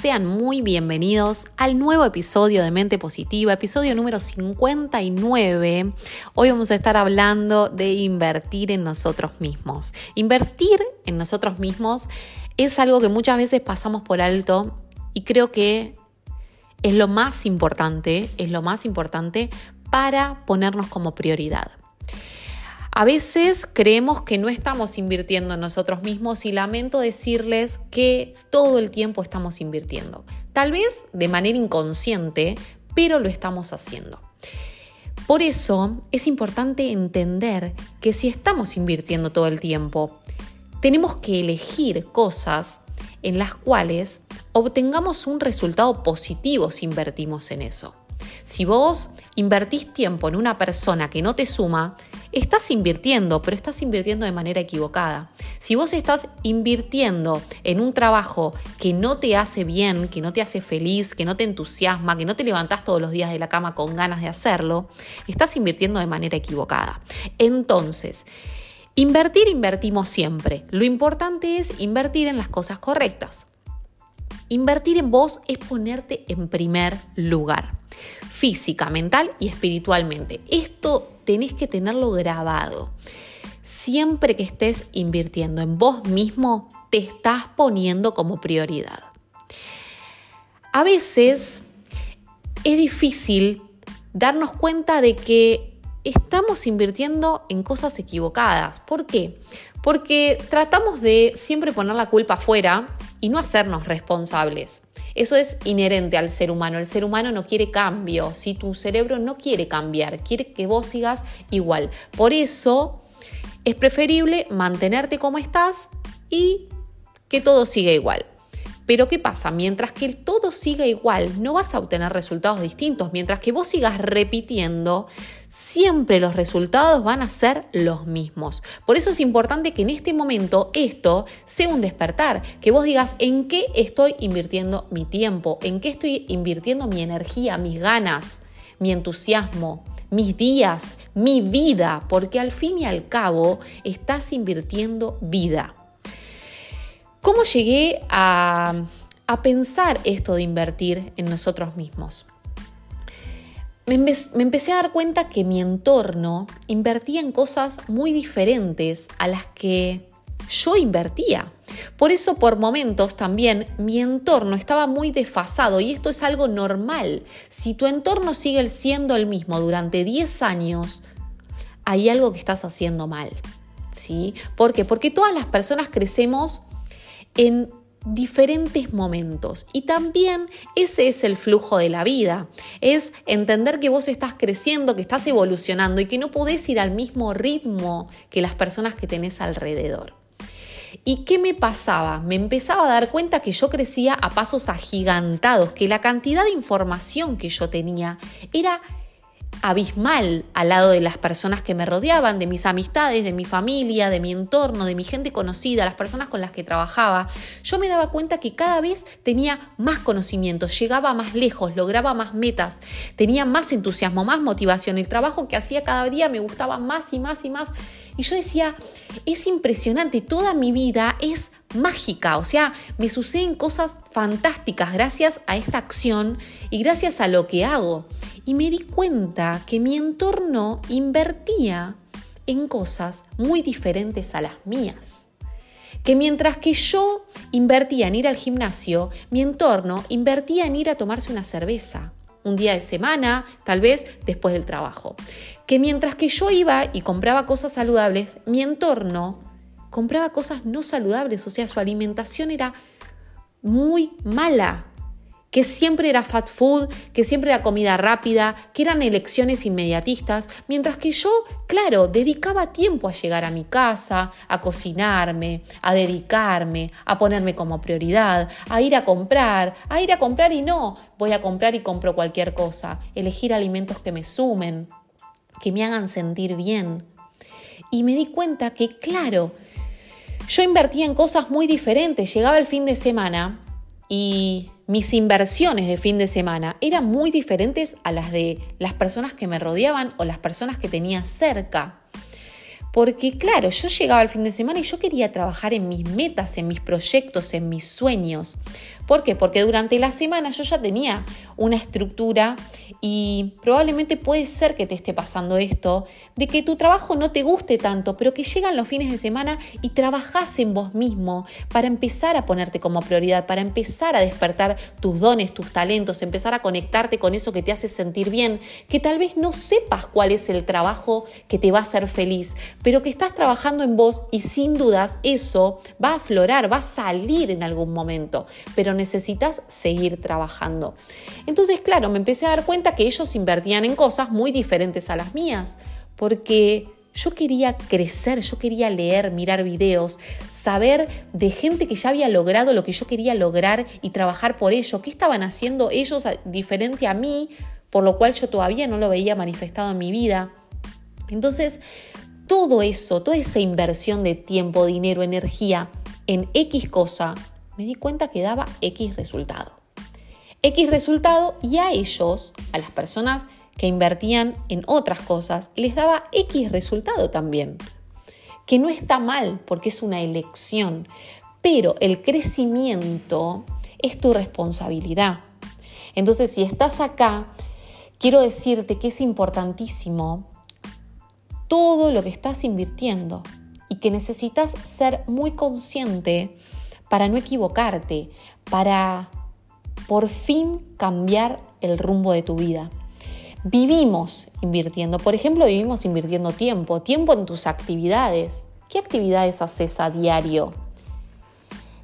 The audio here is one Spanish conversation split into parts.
Sean muy bienvenidos al nuevo episodio de Mente Positiva, episodio número 59. Hoy vamos a estar hablando de invertir en nosotros mismos. Invertir en nosotros mismos es algo que muchas veces pasamos por alto y creo que es lo más importante, es lo más importante para ponernos como prioridad. A veces creemos que no estamos invirtiendo en nosotros mismos y lamento decirles que todo el tiempo estamos invirtiendo. Tal vez de manera inconsciente, pero lo estamos haciendo. Por eso es importante entender que si estamos invirtiendo todo el tiempo, tenemos que elegir cosas en las cuales obtengamos un resultado positivo si invertimos en eso. Si vos invertís tiempo en una persona que no te suma, estás invirtiendo, pero estás invirtiendo de manera equivocada. Si vos estás invirtiendo en un trabajo que no te hace bien, que no te hace feliz, que no te entusiasma, que no te levantás todos los días de la cama con ganas de hacerlo, estás invirtiendo de manera equivocada. Entonces, Invertir, invertimos siempre. Lo importante es invertir en las cosas correctas. Invertir en vos es ponerte en primer lugar, física, mental y espiritualmente. Esto tenés que tenerlo grabado. Siempre que estés invirtiendo en vos mismo, te estás poniendo como prioridad. A veces es difícil darnos cuenta de que estamos invirtiendo en cosas equivocadas. ¿Por qué? Porque tratamos de siempre poner la culpa afuera y no hacernos responsables. Eso es inherente al ser humano. El ser humano no quiere cambio. Si tu cerebro no quiere cambiar, quiere que vos sigas igual. Por eso es preferible mantenerte como estás y que todo siga igual. Pero ¿qué pasa? Mientras que todo siga igual, no vas a obtener resultados distintos. Mientras que vos sigas repitiendo, siempre los resultados van a ser los mismos. Por eso es importante que en este momento esto sea un despertar, que vos digas en qué estoy invirtiendo mi tiempo, en qué estoy invirtiendo mi energía, mis ganas, mi entusiasmo mis días, mi vida, porque al fin y al cabo estás invirtiendo vida. ¿Cómo llegué a, pensar esto de invertir en nosotros mismos? Me, empecé a dar cuenta que mi entorno invertía en cosas muy diferentes a las que yo invertía. Por eso por momentos también mi entorno estaba muy desfasado y esto es algo normal. Si tu entorno sigue siendo el mismo durante 10 años, hay algo que estás haciendo mal. ¿Sí? ¿Por qué? Porque todas las personas crecemos en diferentes momentos. Y también ese es el flujo de la vida. Es entender que vos estás creciendo, que estás evolucionando y que no podés ir al mismo ritmo que las personas que tenés alrededor. ¿Y qué me pasaba? Me empezaba a dar cuenta que yo crecía a pasos agigantados, que la cantidad de información que yo tenía era abismal al lado de las personas que me rodeaban, de mis amistades, de mi familia, de mi entorno, de mi gente conocida, las personas con las que trabajaba, yo me daba cuenta que cada vez tenía más conocimiento, llegaba más lejos, lograba más metas, tenía más entusiasmo, más motivación, el trabajo que hacía cada día me gustaba más y más y más. Y yo decía, es impresionante, toda mi vida es mágica, o sea, me suceden cosas fantásticas gracias a esta acción y gracias a lo que hago y me di cuenta que mi entorno invertía en cosas muy diferentes a las mías. Que mientras que yo invertía en ir al gimnasio, mi entorno invertía en ir a tomarse una cerveza un día de semana, tal vez después del trabajo. Que mientras que yo iba y compraba cosas saludables, mi entorno compraba cosas no saludables, o sea, su alimentación era muy mala, que siempre era fat food, que siempre era comida rápida, que eran elecciones inmediatistas, mientras que yo, claro, dedicaba tiempo a llegar a mi casa, a cocinarme, a dedicarme, a ponerme como prioridad, a ir a comprar, a ir a comprar y no, voy a comprar y compro cualquier cosa, elegir alimentos que me sumen, que me hagan sentir bien. Y me di cuenta que, claro, yo invertía en cosas muy diferentes, llegaba el fin de semana y mis inversiones de fin de semana eran muy diferentes a las de las personas que me rodeaban o las personas que tenía cerca. Porque claro, yo llegaba el fin de semana y yo quería trabajar en mis metas, en mis proyectos, en mis sueños. ¿Por qué? Porque durante la semana yo ya tenía una estructura y probablemente puede ser que te esté pasando esto, de que tu trabajo no te guste tanto, pero que llegan los fines de semana y trabajas en vos mismo para empezar a ponerte como prioridad, para empezar a despertar tus dones, tus talentos, empezar a conectarte con eso que te hace sentir bien, que tal vez no sepas cuál es el trabajo que te va a hacer feliz, pero que estás trabajando en vos y sin dudas eso va a aflorar, va a salir en algún momento, pero necesitas seguir trabajando. Entonces, claro, me empecé a dar cuenta que ellos invertían en cosas muy diferentes a las mías, porque yo quería crecer, yo quería leer, mirar videos, saber de gente que ya había logrado lo que yo quería lograr y trabajar por ello. ¿Qué estaban haciendo ellos diferente a mí? Por lo cual yo todavía no lo veía manifestado en mi vida. Entonces, todo eso, toda esa inversión de tiempo, dinero, energía en X cosa, me di cuenta que daba X resultado. X resultado y a ellos, a las personas que invertían en otras cosas, les daba X resultado también. Que no está mal porque es una elección, pero el crecimiento es tu responsabilidad. Entonces, si estás acá, quiero decirte que es importantísimo todo lo que estás invirtiendo y que necesitas ser muy consciente para no equivocarte, para por fin cambiar el rumbo de tu vida. Vivimos invirtiendo, por ejemplo, vivimos invirtiendo tiempo, tiempo en tus actividades. ¿Qué actividades haces a diario?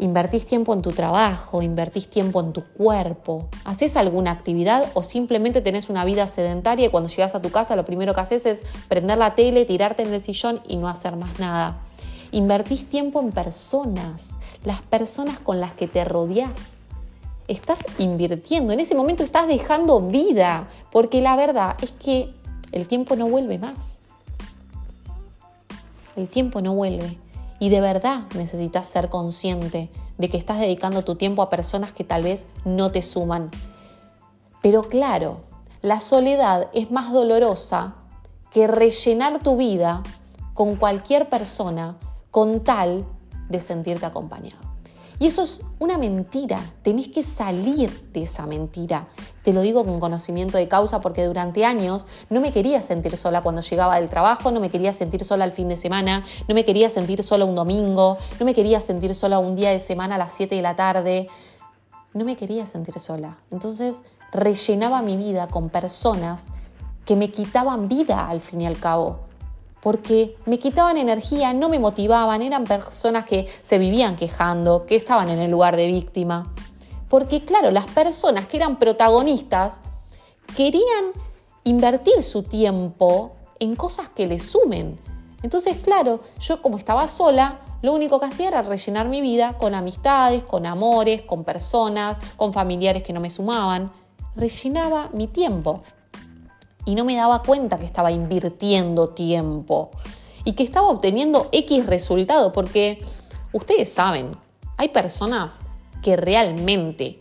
¿Invertís tiempo en tu trabajo? ¿Invertís tiempo en tu cuerpo? ¿Haces alguna actividad o simplemente tenés una vida sedentaria y cuando llegas a tu casa lo primero que haces es prender la tele, tirarte en el sillón y no hacer más nada? Invertís tiempo en personas, las personas con las que te rodeás estás invirtiendo, en ese momento estás dejando vida, porque la verdad es que el tiempo no vuelve más. El tiempo no vuelve. Y de verdad necesitas ser consciente de que estás dedicando tu tiempo a personas que tal vez no te suman. Pero claro, la soledad es más dolorosa que rellenar tu vida con cualquier persona con tal de sentirte acompañado. Y eso es una mentira, tenés que salir de esa mentira. Te lo digo con conocimiento de causa porque durante años no me quería sentir sola cuando llegaba del trabajo, no me quería sentir sola el fin de semana, no me quería sentir sola un domingo, no me quería sentir sola un día de semana a las 7 de la tarde. No me quería sentir sola. Entonces rellenaba mi vida con personas que me quitaban vida al fin y al cabo porque me quitaban energía, no me motivaban, eran personas que se vivían quejando, que estaban en el lugar de víctima. Porque claro, las personas que eran protagonistas querían invertir su tiempo en cosas que les sumen. Entonces, claro, yo como estaba sola, lo único que hacía era rellenar mi vida con amistades, con amores, con personas, con familiares que no me sumaban. Rellenaba mi tiempo y no me daba cuenta que estaba invirtiendo tiempo y que estaba obteniendo X resultado, porque ustedes saben, hay personas que realmente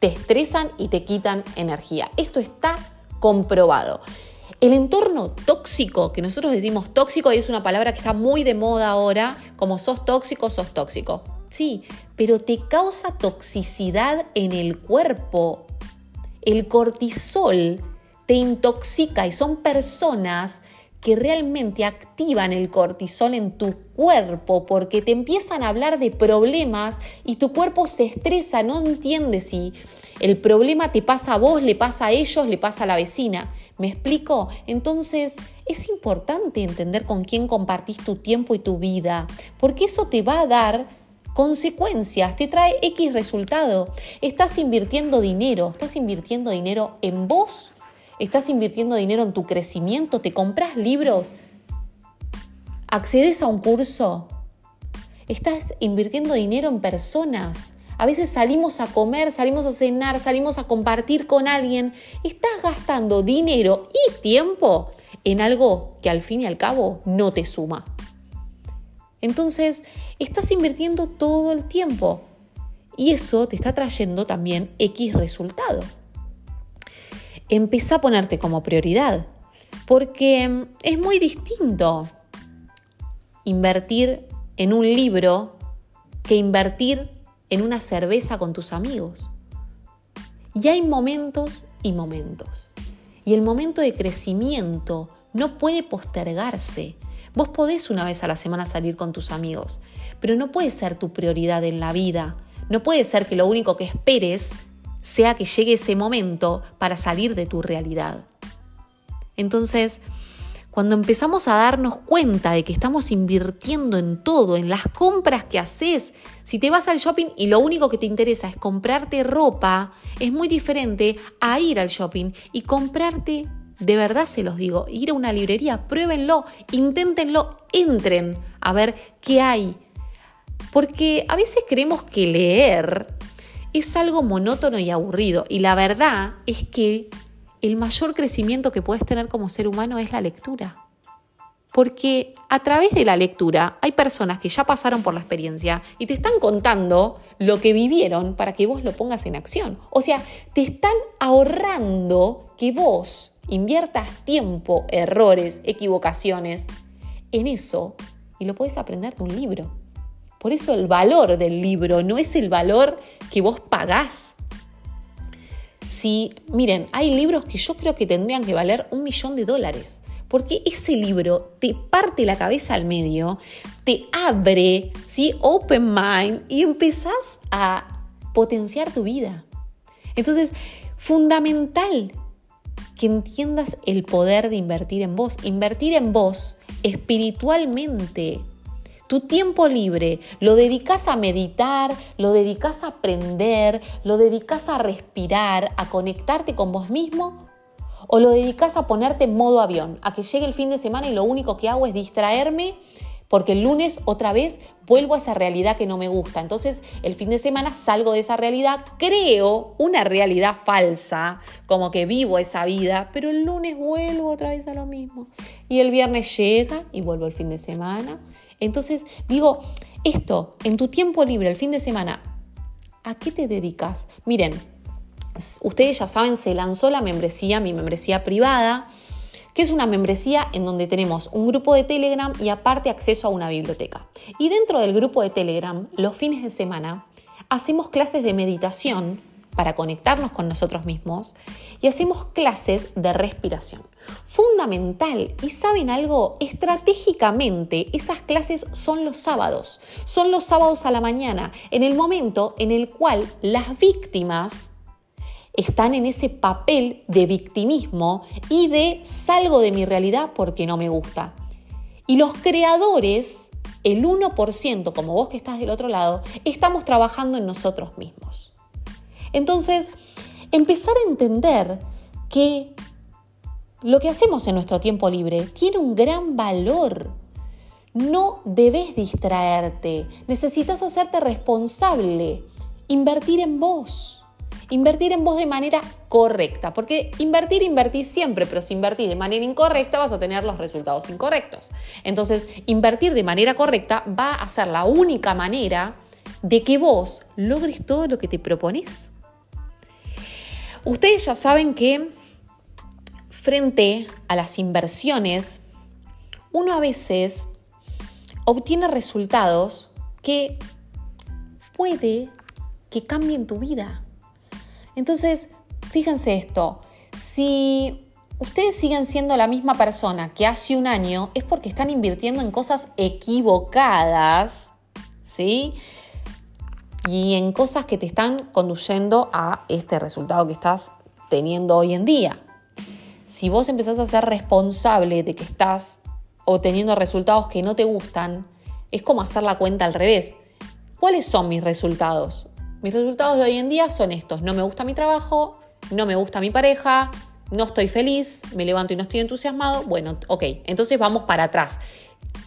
te estresan y te quitan energía. Esto está comprobado. El entorno tóxico, que nosotros decimos tóxico y es una palabra que está muy de moda ahora, como sos tóxico, sos tóxico. Sí, pero te causa toxicidad en el cuerpo. El cortisol te intoxica y son personas que realmente activan el cortisol en tu cuerpo porque te empiezan a hablar de problemas y tu cuerpo se estresa, no entiende si el problema te pasa a vos, le pasa a ellos, le pasa a la vecina. ¿Me explico? Entonces es importante entender con quién compartís tu tiempo y tu vida, porque eso te va a dar consecuencias, te trae X resultado. Estás invirtiendo dinero, estás invirtiendo dinero en vos ¿Estás invirtiendo dinero en tu crecimiento? ¿Te compras libros? ¿Accedes a un curso? ¿Estás invirtiendo dinero en personas? A veces salimos a comer, salimos a cenar, salimos a compartir con alguien. Estás gastando dinero y tiempo en algo que al fin y al cabo no te suma. Entonces, estás invirtiendo todo el tiempo y eso te está trayendo también X resultado empieza a ponerte como prioridad, porque es muy distinto invertir en un libro que invertir en una cerveza con tus amigos. Y hay momentos y momentos. Y el momento de crecimiento no puede postergarse. Vos podés una vez a la semana salir con tus amigos, pero no puede ser tu prioridad en la vida. No puede ser que lo único que esperes sea que llegue ese momento para salir de tu realidad. Entonces, cuando empezamos a darnos cuenta de que estamos invirtiendo en todo, en las compras que haces, si te vas al shopping y lo único que te interesa es comprarte ropa, es muy diferente a ir al shopping y comprarte, de verdad se los digo, ir a una librería, pruébenlo, inténtenlo, entren a ver qué hay. Porque a veces creemos que leer es algo monótono y aburrido y la verdad es que el mayor crecimiento que puedes tener como ser humano es la lectura. Porque a través de la lectura hay personas que ya pasaron por la experiencia y te están contando lo que vivieron para que vos lo pongas en acción. O sea, te están ahorrando que vos inviertas tiempo, errores, equivocaciones en eso y lo puedes aprender de un libro. Por eso el valor del libro no es el valor que vos pagás si, miren, hay libros que yo creo que tendrían que valer un millón de dólares, porque ese libro te parte la cabeza al medio, te abre, ¿sí? Open mind y empezás a potenciar tu vida. Entonces, fundamental que entiendas el poder de invertir en vos, invertir en vos espiritualmente, tu tiempo libre lo dedicas a meditar, lo dedicas a aprender, lo dedicas a respirar, a conectarte con vos mismo o lo dedicas a ponerte en modo avión, a que llegue el fin de semana y lo único que hago es distraerme porque el lunes otra vez vuelvo a esa realidad que no me gusta. Entonces el fin de semana salgo de esa realidad, creo una realidad falsa, como que vivo esa vida, pero el lunes vuelvo otra vez a lo mismo. Y el viernes llega y vuelvo el fin de semana entonces, digo, esto, en tu tiempo libre, el fin de semana, ¿a qué te dedicas? Miren, ustedes ya saben, se lanzó la membresía, mi membresía privada, que es una membresía en donde tenemos un grupo de Telegram y aparte acceso a una biblioteca. Y dentro del grupo de Telegram, los fines de semana, hacemos clases de meditación para conectarnos con nosotros mismos y hacemos clases de respiración. Fundamental, y saben algo, estratégicamente esas clases son los sábados, son los sábados a la mañana, en el momento en el cual las víctimas están en ese papel de victimismo y de salgo de mi realidad porque no me gusta. Y los creadores, el 1%, como vos que estás del otro lado, estamos trabajando en nosotros mismos. Entonces, empezar a entender que lo que hacemos en nuestro tiempo libre tiene un gran valor. No debes distraerte, necesitas hacerte responsable, invertir en vos. Invertir en vos de manera correcta, porque invertir, invertir siempre, pero si invertís de manera incorrecta vas a tener los resultados incorrectos. Entonces, invertir de manera correcta va a ser la única manera de que vos logres todo lo que te propones. Ustedes ya saben que frente a las inversiones, uno a veces obtiene resultados que puede que cambien tu vida. Entonces, fíjense esto, si ustedes siguen siendo la misma persona que hace un año, es porque están invirtiendo en cosas equivocadas, ¿sí? Y en cosas que te están conduciendo a este resultado que estás teniendo hoy en día. Si vos empezás a ser responsable de que estás obteniendo resultados que no te gustan, es como hacer la cuenta al revés. ¿Cuáles son mis resultados? Mis resultados de hoy en día son estos. No me gusta mi trabajo, no me gusta mi pareja, no estoy feliz, me levanto y no estoy entusiasmado. Bueno, ok, entonces vamos para atrás.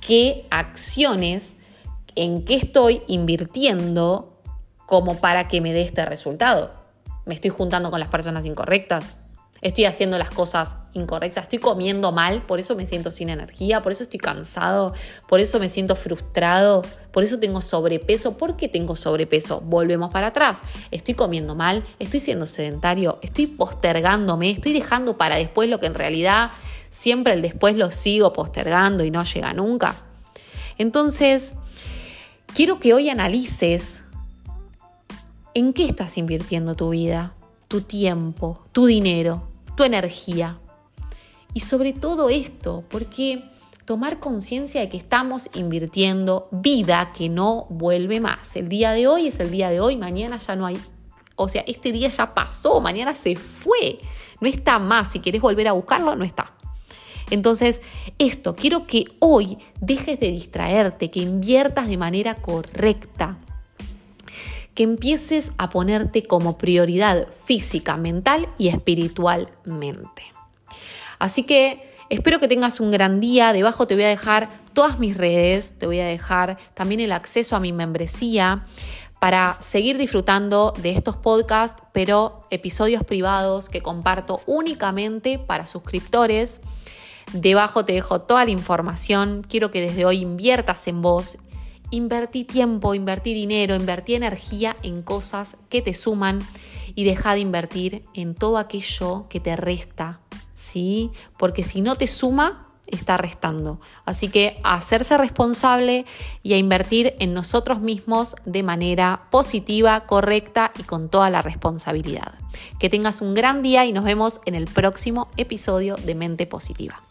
¿Qué acciones, en qué estoy invirtiendo como para que me dé este resultado. Me estoy juntando con las personas incorrectas. Estoy haciendo las cosas incorrectas, estoy comiendo mal, por eso me siento sin energía, por eso estoy cansado, por eso me siento frustrado, por eso tengo sobrepeso. ¿Por qué tengo sobrepeso? Volvemos para atrás. Estoy comiendo mal, estoy siendo sedentario, estoy postergándome, estoy dejando para después lo que en realidad siempre el después lo sigo postergando y no llega nunca. Entonces, quiero que hoy analices ¿En qué estás invirtiendo tu vida, tu tiempo, tu dinero, tu energía? Y sobre todo esto, porque tomar conciencia de que estamos invirtiendo vida que no vuelve más. El día de hoy es el día de hoy, mañana ya no hay, o sea, este día ya pasó, mañana se fue, no está más, si quieres volver a buscarlo, no está. Entonces, esto, quiero que hoy dejes de distraerte, que inviertas de manera correcta, que empieces a ponerte como prioridad física, mental y espiritualmente. Así que espero que tengas un gran día. Debajo te voy a dejar todas mis redes, te voy a dejar también el acceso a mi membresía para seguir disfrutando de estos podcasts, pero episodios privados que comparto únicamente para suscriptores. Debajo te dejo toda la información. Quiero que desde hoy inviertas en vos. Invertí tiempo, invertí dinero, invertí energía en cosas que te suman y deja de invertir en todo aquello que te resta, ¿sí? Porque si no te suma, está restando. Así que a hacerse responsable y a invertir en nosotros mismos de manera positiva, correcta y con toda la responsabilidad. Que tengas un gran día y nos vemos en el próximo episodio de Mente Positiva.